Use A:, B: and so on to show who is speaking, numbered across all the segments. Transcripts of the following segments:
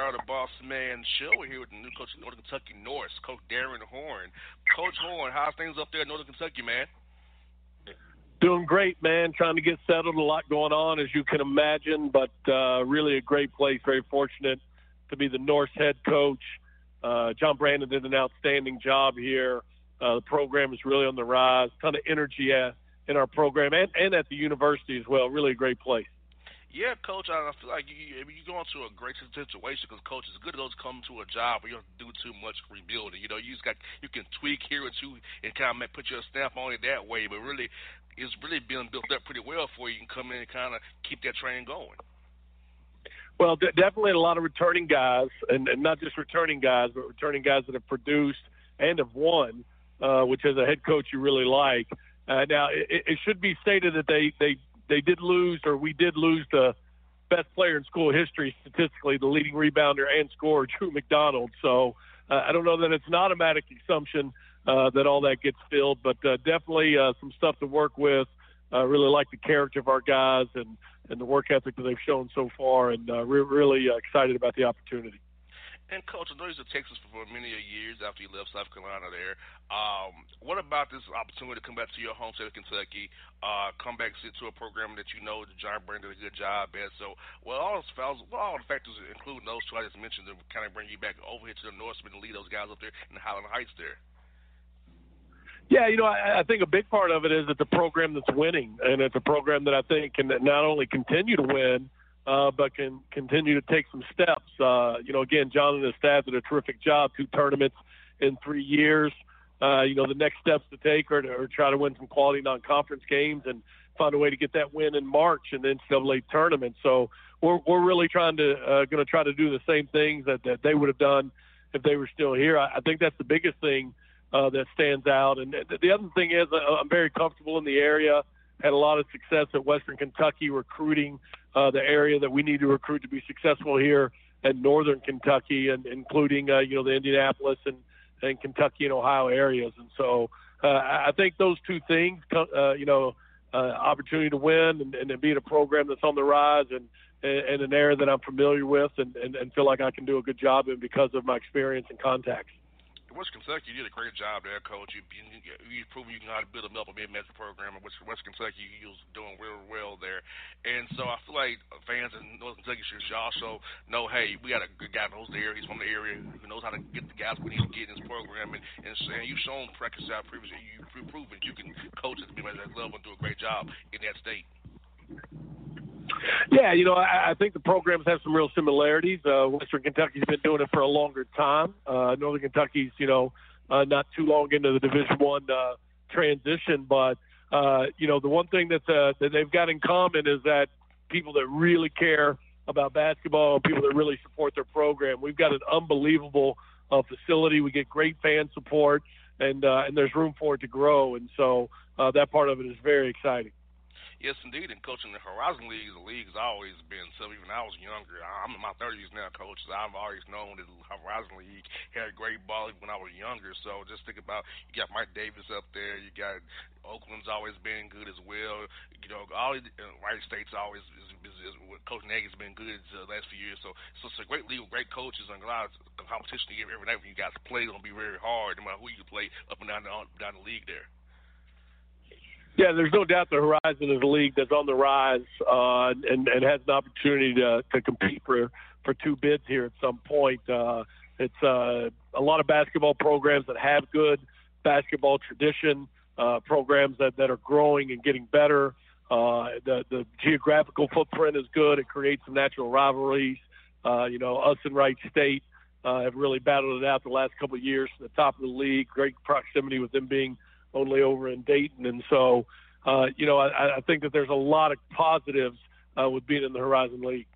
A: JR the Boss Man Show. We're here with the new coach of Northern Kentucky Norse, Coach Darrin Horn. Coach Horn, how's things up there in Northern Kentucky, man?
B: Doing great, man. Trying to get settled. A lot going on, as you can imagine, but uh, really a great place. Very fortunate to be the Norse head coach. Uh, John Brannen did an outstanding job here. Uh, the program is really on the rise. Ton of energy at, in our program and, and at the university as well. Really a great place.
A: Yeah, coach. I feel like you, you go into a great situation because coach is good at those come to a job where you don't do too much rebuilding. You know, you just got you can tweak here and two and kind of put your stamp on it that way. But really, it's really been built up pretty well for you. You can come in and kind of keep that train going.
B: Well, d- definitely a lot of returning guys, and, and not just returning guys, but returning guys that have produced and have won, uh, which as a head coach you really like. Uh, now, it, it should be stated that they they they did lose, or we did lose the best player in school history statistically, the leading rebounder and scorer, Drew McDonald. So uh, I don't know that it's an automatic assumption uh, that all that gets filled, but uh, definitely uh, some stuff to work with. Uh, really like the character of our guys and, and the work ethic that they've shown so far, and uh, we're really uh, excited about the opportunity.
A: And coach, I know he's in Texas for many years after he left South Carolina. There, um, what about this opportunity to come back to your home state of Kentucky, uh, come back sit to a program that you know that John Brannen did a good job at? So, well, all those well, all the factors, including those two I just mentioned, to kind of bring you back over here to the Norseman and lead those guys up there in the Highland Heights there.
B: Yeah, you know, I, I think a big part of it is it's a program that's winning, and it's a program that I think can not only continue to win, uh, but can continue to take some steps. Uh, you know, again, John and his staff did a terrific job, two tournaments in three years. Uh, you know, the next steps to take are to are try to win some quality non-conference games and find a way to get that win in March in the NCAA tournament. So we're we're really trying to uh, going to try to do the same things that, that they would have done if they were still here. I, I think that's the biggest thing uh, that stands out. And the other thing is, uh, I'm very comfortable in the area. Had a lot of success at Western Kentucky recruiting uh, the area that we need to recruit to be successful here at Northern Kentucky, and including uh, you know the Indianapolis and and Kentucky and Ohio areas. And so uh, I think those two things, uh, you know, uh, opportunity to win and, and being a program that's on the rise and, and an area that I'm familiar with and, and, and feel like I can do a good job in because of my experience and contacts.
A: West Kentucky, did a great job there, coach. You you, you proved you know how to build a upper mid-major program. At West, Kentucky, you was doing real well there, and so I feel like fans in North Kentucky should also know, hey, we got a good guy who knows the area. He's from the area, who knows how to get the guys we need to get in this program, and and, and you've shown practice out previously. You've proven you can coach at the mid-major level and do a great job in that state.
B: Yeah, you know, I, I think the programs have some real similarities. Uh, Western Kentucky's been doing it for a longer time. Uh, Northern Kentucky's, you know, uh, not too long into the Division One uh, transition, but uh, you know, the one thing that uh, that they've got in common is that people that really care about basketball, people that really support their program. We've got an unbelievable uh, facility. We get great fan support, and uh, and there's room for it to grow. And so uh, that part of it is very exciting.
A: Yes, indeed. And coaching the Horizon League, the league has always been so. Even I was younger, I'm in my 30s now, coach. So I've always known that the Horizon League had great ball when I was younger. So just think about you got Mike Davis up there. You got Oakland's always been good as well. You know, all uh, Wright State's always is, is, is, Coach Nagy's been good the last few years. So so it's a great league, great coaches, and a lot of competition to give every night when you guys play. It's gonna be very hard, no matter who you play up and down the down the league there.
B: Yeah, there's no doubt the Horizon is a league that's on the rise uh, and, and has an opportunity to, to compete for, for two bids here at some point. Uh, it's uh, a lot of basketball programs that have good basketball tradition, uh, programs that, that are growing and getting better. Uh, the, the geographical footprint is good. It creates some natural rivalries. Uh, you know, us and Wright State uh, have really battled it out the last couple of years the top of the league. Great proximity with them being – only over in Dayton. And so, uh, you know, I, I think that there's a lot of positives uh, with being in the Horizon League.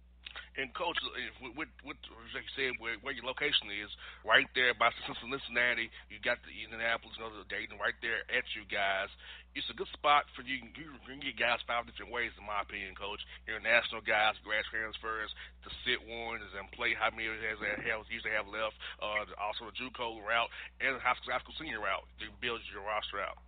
A: And coach, with, with like you said, where, where your location is, right there by Cincinnati, you got the Indianapolis, you know, the Dayton, right there at you guys. It's a good spot for you. You can get guys five different ways, in my opinion, coach. International guys, grad transfers, to sit ones and play how many has they have usually have left. Uh, also the JUCO route and the high school, high school senior route to build your roster out.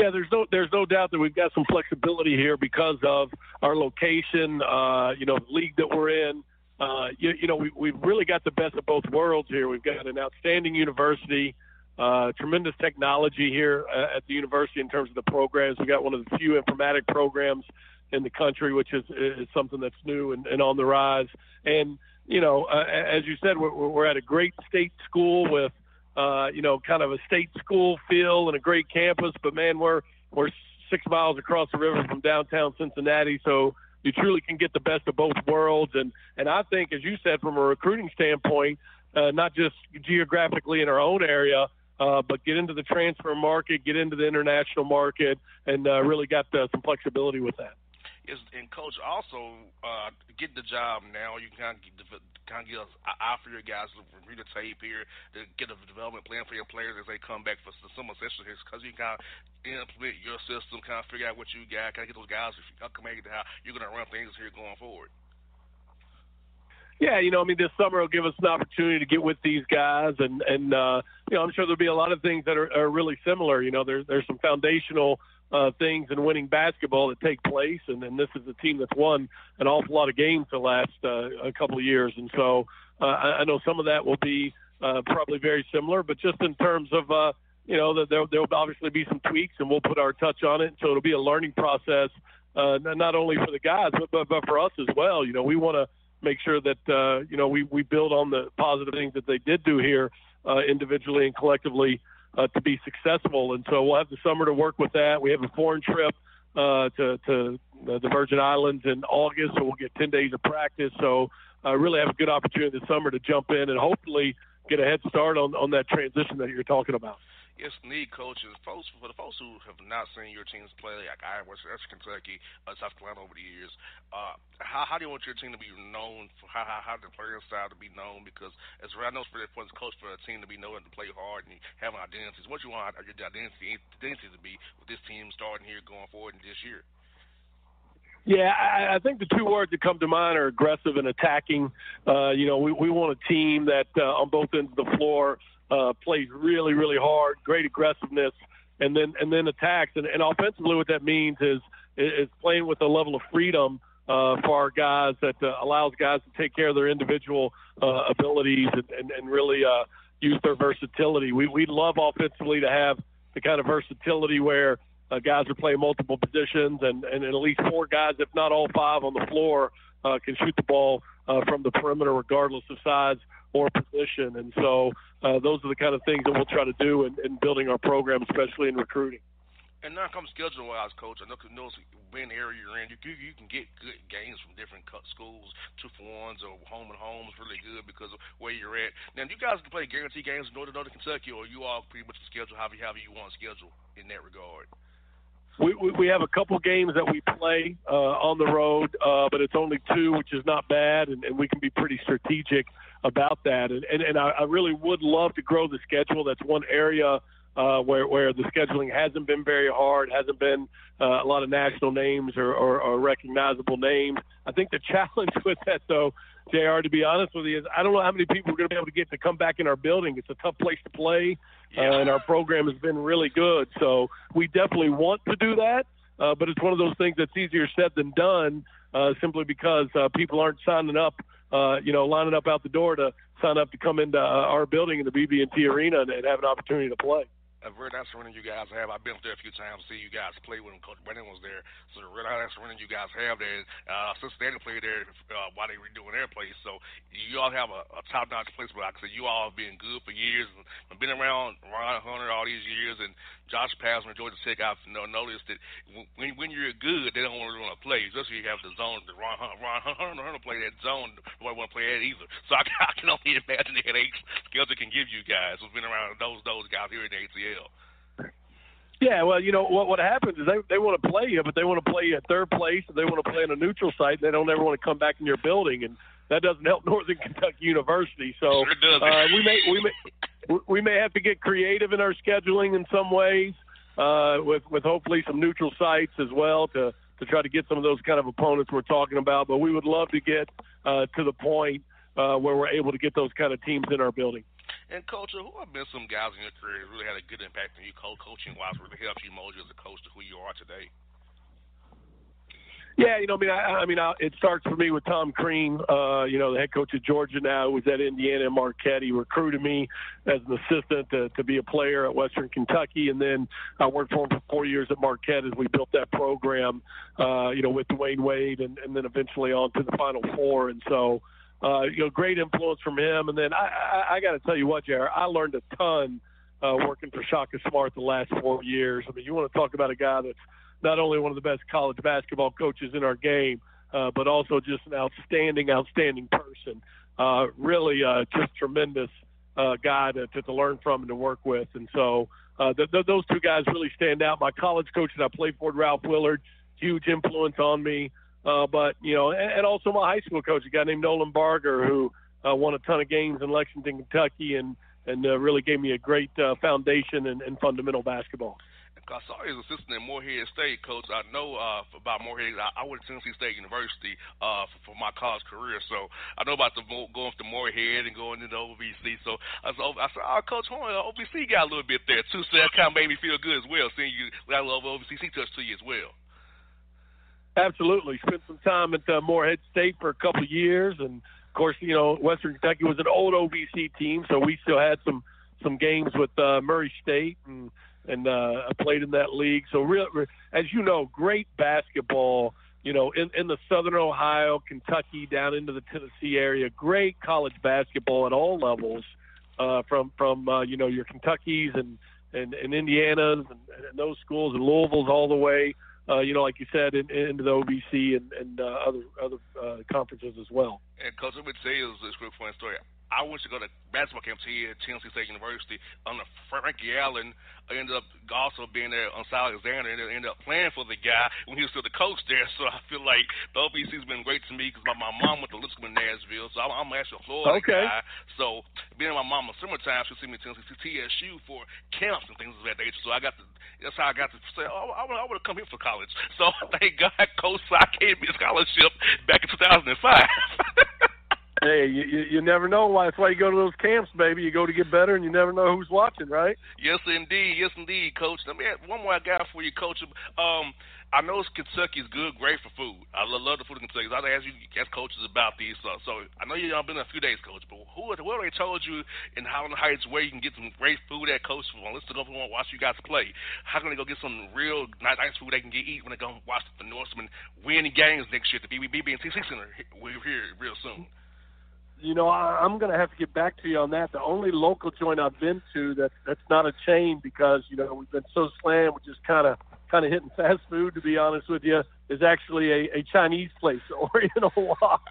B: Yeah, there's no there's no doubt that we've got some flexibility here because of our location, uh, you know, the league that we're in. Uh, you, you know, we, we've really got the best of both worlds here. We've got an outstanding university, uh, tremendous technology here uh, at the university in terms of the programs. We've got one of the few informatic programs in the country, which is, is something that's new and, and on the rise. And, you know, uh, as you said, we're, we're at a great state school with uh, you know, kind of a state school feel and a great campus. But man, we're we're six miles across the river from downtown Cincinnati, so you truly can get the best of both worlds. And and I think, as you said, from a recruiting standpoint, uh, not just geographically in our own area. Uh, but get into the transfer market, get into the international market, and uh, really got some flexibility with that
A: is and coach also uh, get the job now. You can kind of, kind of get an eye for your guys to read the tape here to get a development plan for your players as they come back for some sessions here because you kind of implement your system, kind of figure out what you got, kind of get those guys acclimated to how you're going to run things here going forward.
B: Yeah, you know, I mean, this summer will give us an opportunity to get with these guys, and and uh, you know, I'm sure there'll be a lot of things that are, are really similar. You know, there's there's some foundational uh, things in winning basketball that take place, and, and this is a team that's won an awful lot of games the last uh, a couple of years, and so uh, I, I know some of that will be uh, probably very similar, but just in terms of uh, you know that there there will obviously be some tweaks, and we'll put our touch on it, so it'll be a learning process, uh, not only for the guys but but, but for us as well. You know, we want to make sure that uh, you know we we build on the positive things that they did do here uh, individually and collectively uh, to be successful. And so we'll have the summer to work with that. We have a foreign trip uh, to, to the Virgin Islands in August, so we'll get 10 days of practice. So uh, really have a good opportunity this summer to jump in and hopefully get a head start on, on that transition that you're talking about
A: it's neat coaches. Folks, for the folks who have not seen your teams play, like I was, that's Kentucky, uh, South Carolina over the years. Uh, how, how do you want your team to be known? For how, how, how the player style to be known? Because as I know, it's pretty important as coach for a team to be known to play hard and having identities. What you want your identity, identity to be with this team starting here, going forward in this year?
B: Yeah, I, I think the two words that come to mind are aggressive and attacking. Uh, you know, we, we want a team that uh, on both ends of the floor uh, plays really, really hard, great aggressiveness, and then and then attacks. And, and offensively, what that means is is playing with a level of freedom uh, for our guys that uh, allows guys to take care of their individual uh, abilities and, and, and really uh, use their versatility. We we love offensively to have the kind of versatility where uh, guys are playing multiple positions and, and at least four guys, if not all five, on the floor uh, can shoot the ball uh, from the perimeter regardless of size or position. And so uh, those are the kind of things that we'll try to do in, in building our program, especially in recruiting.
A: And now comes schedule wise, coach. I know, because knows being the area you're in, you, you can get good games from different cut schools, two for ones or home and home is really good because of where you're at. Now, you guys can play guarantee games in Northern, Northern Kentucky, or you all pretty much schedule however, however you want schedule in that regard?
B: We, we, we have a couple games that we play uh, on the road, uh, but it's only two, which is not bad, and, and we can be pretty strategic about that. And, and, and I, I really would love to grow the schedule. That's one area uh, where where the scheduling hasn't been very hard, hasn't been uh, a lot of national names or, or, or recognizable names. I think the challenge with that, though, JR To be honest with you, is I don't know how many people are going to be able to get to come back in our building. It's a tough place to play, yeah. uh, and our program has been really good. So we definitely want to do that, uh, but it's one of those things that's easier said than done, uh, simply because uh, people aren't signing up uh, you know, lining up out the door to sign up to come into uh, our building in the BB&T Arena and, and have an opportunity to play
A: a very nice running you guys have. I've been up there a few times see you guys play when Coach Brannen was there. So really nice running you guys have there. Uh, Cincinnati played there uh, while they were doing their place. So you all have a, a top-notch place. But like I said, you all have been good for years. I've been around Ron Hunter all these years, and Josh Pastner, Georgia Tech. I've noticed that when when you're good, they don't really want to play. Especially you have the zone. The Ron Hunter, Ron Hunter, Hunter play that zone. Nobody want to play that either. So I, I can only imagine the headaches schedule can give you guys who've been around those those guys here in the ATL.
B: Yeah, well, you know what what happens is they they want to play you, but they want to play you at third place, and they want to play in a neutral site. And they don't ever want to come back in your building, and that doesn't help Northern Kentucky University. So
A: sure uh,
B: we may we may we may have to get creative in our scheduling in some ways, uh, with with hopefully some neutral sites as well to to try to get some of those kind of opponents we're talking about. But we would love to get uh, to the point uh, where we're able to get those kind of teams in our building.
A: And coach, who have been some guys in your career who really had a good impact on you, coaching wise, really helped you mold you as a coach to who you are today?
B: Yeah, you know, I mean, I, I mean, I, it starts for me with Tom Crean, uh, you know, the head coach of Georgia now, who was at Indiana and Marquette. He recruited me as an assistant to, to be a player at Western Kentucky, and then I worked for him for four years at Marquette as we built that program, uh, you know, with Dwyane Wade, and, and then eventually on to the Final Four. And so, uh, you know, great influence from him. And then I, I, I got to tell you what, Jared, I learned a ton uh, working for Shaka Smart the last four years. I mean, you want to talk about a guy that's not only one of the best college basketball coaches in our game, uh, but also just an outstanding, outstanding person. Uh, really, uh, just tremendous uh, guy to, to, to learn from and to work with. And so uh, th- th- those two guys really stand out. My college coach that I played for, Ralph Willard, huge influence on me. Uh, but you know, and, and, also my high school coach, a guy named Nolan Barger, who uh, won a ton of games in Lexington, Kentucky, and and uh, really gave me a great uh, foundation and, and fundamental basketball.
A: I saw his assistant at Morehead State, coach. I know uh, about Morehead. I, I went to Tennessee State University uh, for, for my college career, so I know about the going to Morehead and going into OVC. So I said, I said, oh, Coach Horn, OVC got a little bit there too, so that kind of made me feel good as well, seeing you got a little OVC touch to you as well.
B: Absolutely. Spent some time at uh, Morehead State for a couple of years, and of course, you know, Western Kentucky was an old OVC team, so we still had some some games with uh, Murray State, and and uh, played in that league. So, real, as you know, great basketball. You know, in, in the Southern Ohio, Kentucky, down into the Tennessee area, great college basketball at all levels, uh, from from uh, you know your Kentuckys and and, and Indiana's and, and those schools and Louisville's all the way. Uh, you know, like you said, in, into the OVC and, and uh, other other uh, conferences as well.
A: And coach, let me tell you this quick funny story. I went to go to basketball camps here at Tennessee State University under Frankie Allen. I ended up also being there on Cy Alexander and ended up playing for the guy when he was still the coach there. So I feel like the OVC's been great to me because my, my mom went to Lipscomb in Nashville, so I'm, I'm actually a Florida
B: okay.
A: guy. So being my mom in summertime, she'll see me to Tennessee TSU for camps and things of that nature. So I got to that's how I got to say, oh, I, I would have come here for college. So thank God Coach I gave me a scholarship back in 2005.
B: you, you never know why. That's why you go to those camps, baby. You go to get better, and you never know who's watching, right?
A: Yes, indeed. Yes, indeed, Coach. Let me add one more guy for you, Coach. Um, I know Kentucky's good, great for food. I love the food in Kentucky. I ask you, ask coaches about these. So, so I know you've been a few days, Coach. But who, have they told you in Highland Heights where you can get some great food at, Coach? Well, let's go and watch you guys play. How can they go get some real nice food they can get eat when they go watch the Norsemen win games next year at the BBB and TC Center? We're here real soon
B: you know, I, I'm going to have to get back to you on that. The only local joint I've been to that that's not a chain because you know we've been so slammed with just kind of kind of hitting fast food. To be honest with you, is actually a, a Chinese place, Oriental Wok.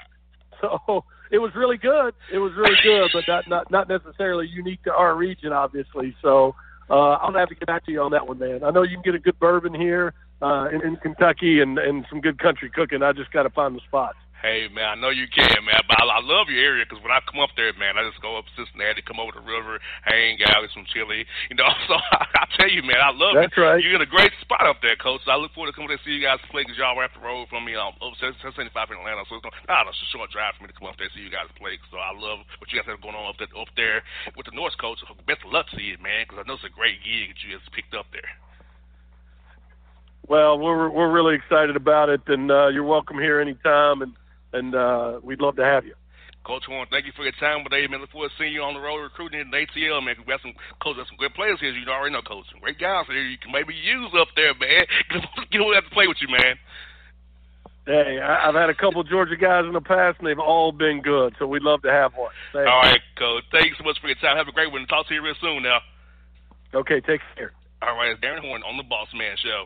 B: So it was really good. It was really good, but not not not necessarily unique to our region, obviously. So uh, I'll have to get back to you on that one, man. I know you can get a good bourbon here uh, in, in Kentucky and and some good country cooking. I just got to find the spots.
A: Hey man, I know you can, man, but I, I love your area because when I come up there, man, I just go up Cincinnati, come over the river, hang out, get some chili, you know. So I, I tell you, man, I love
B: That's
A: it.
B: right.
A: You're in a great spot up there, coach. So I look forward to coming there to see you guys play because y'all right up the road from me, um, over 75 in Atlanta. So it's not, nah, it's a short drive for me to come up there and see you guys play. So I love what you guys have going on up there, up there with the North coach. Best of luck to you, man, because I know it's a great gig that you just picked up there.
B: Well, we're we're really excited about it, and uh, you're welcome here anytime. And and uh, we'd love to have you.
A: Coach Horn, thank you for your time today, man. Look forward to seeing you on the road recruiting in the ATL, man. We got some coach, got some great players here. You already know, coach. Some great guys here. You can maybe use up there, man. Get over have to play with you, man.
B: Hey, I've had a couple Georgia guys in the past, and they've all been good. So we'd love to have one. Thanks.
A: All right, coach. Thanks so much for your time. Have a great one. Talk to you real soon. Now.
B: Okay, take care.
A: All right, it's Darrin Horn on the Boss Man Show.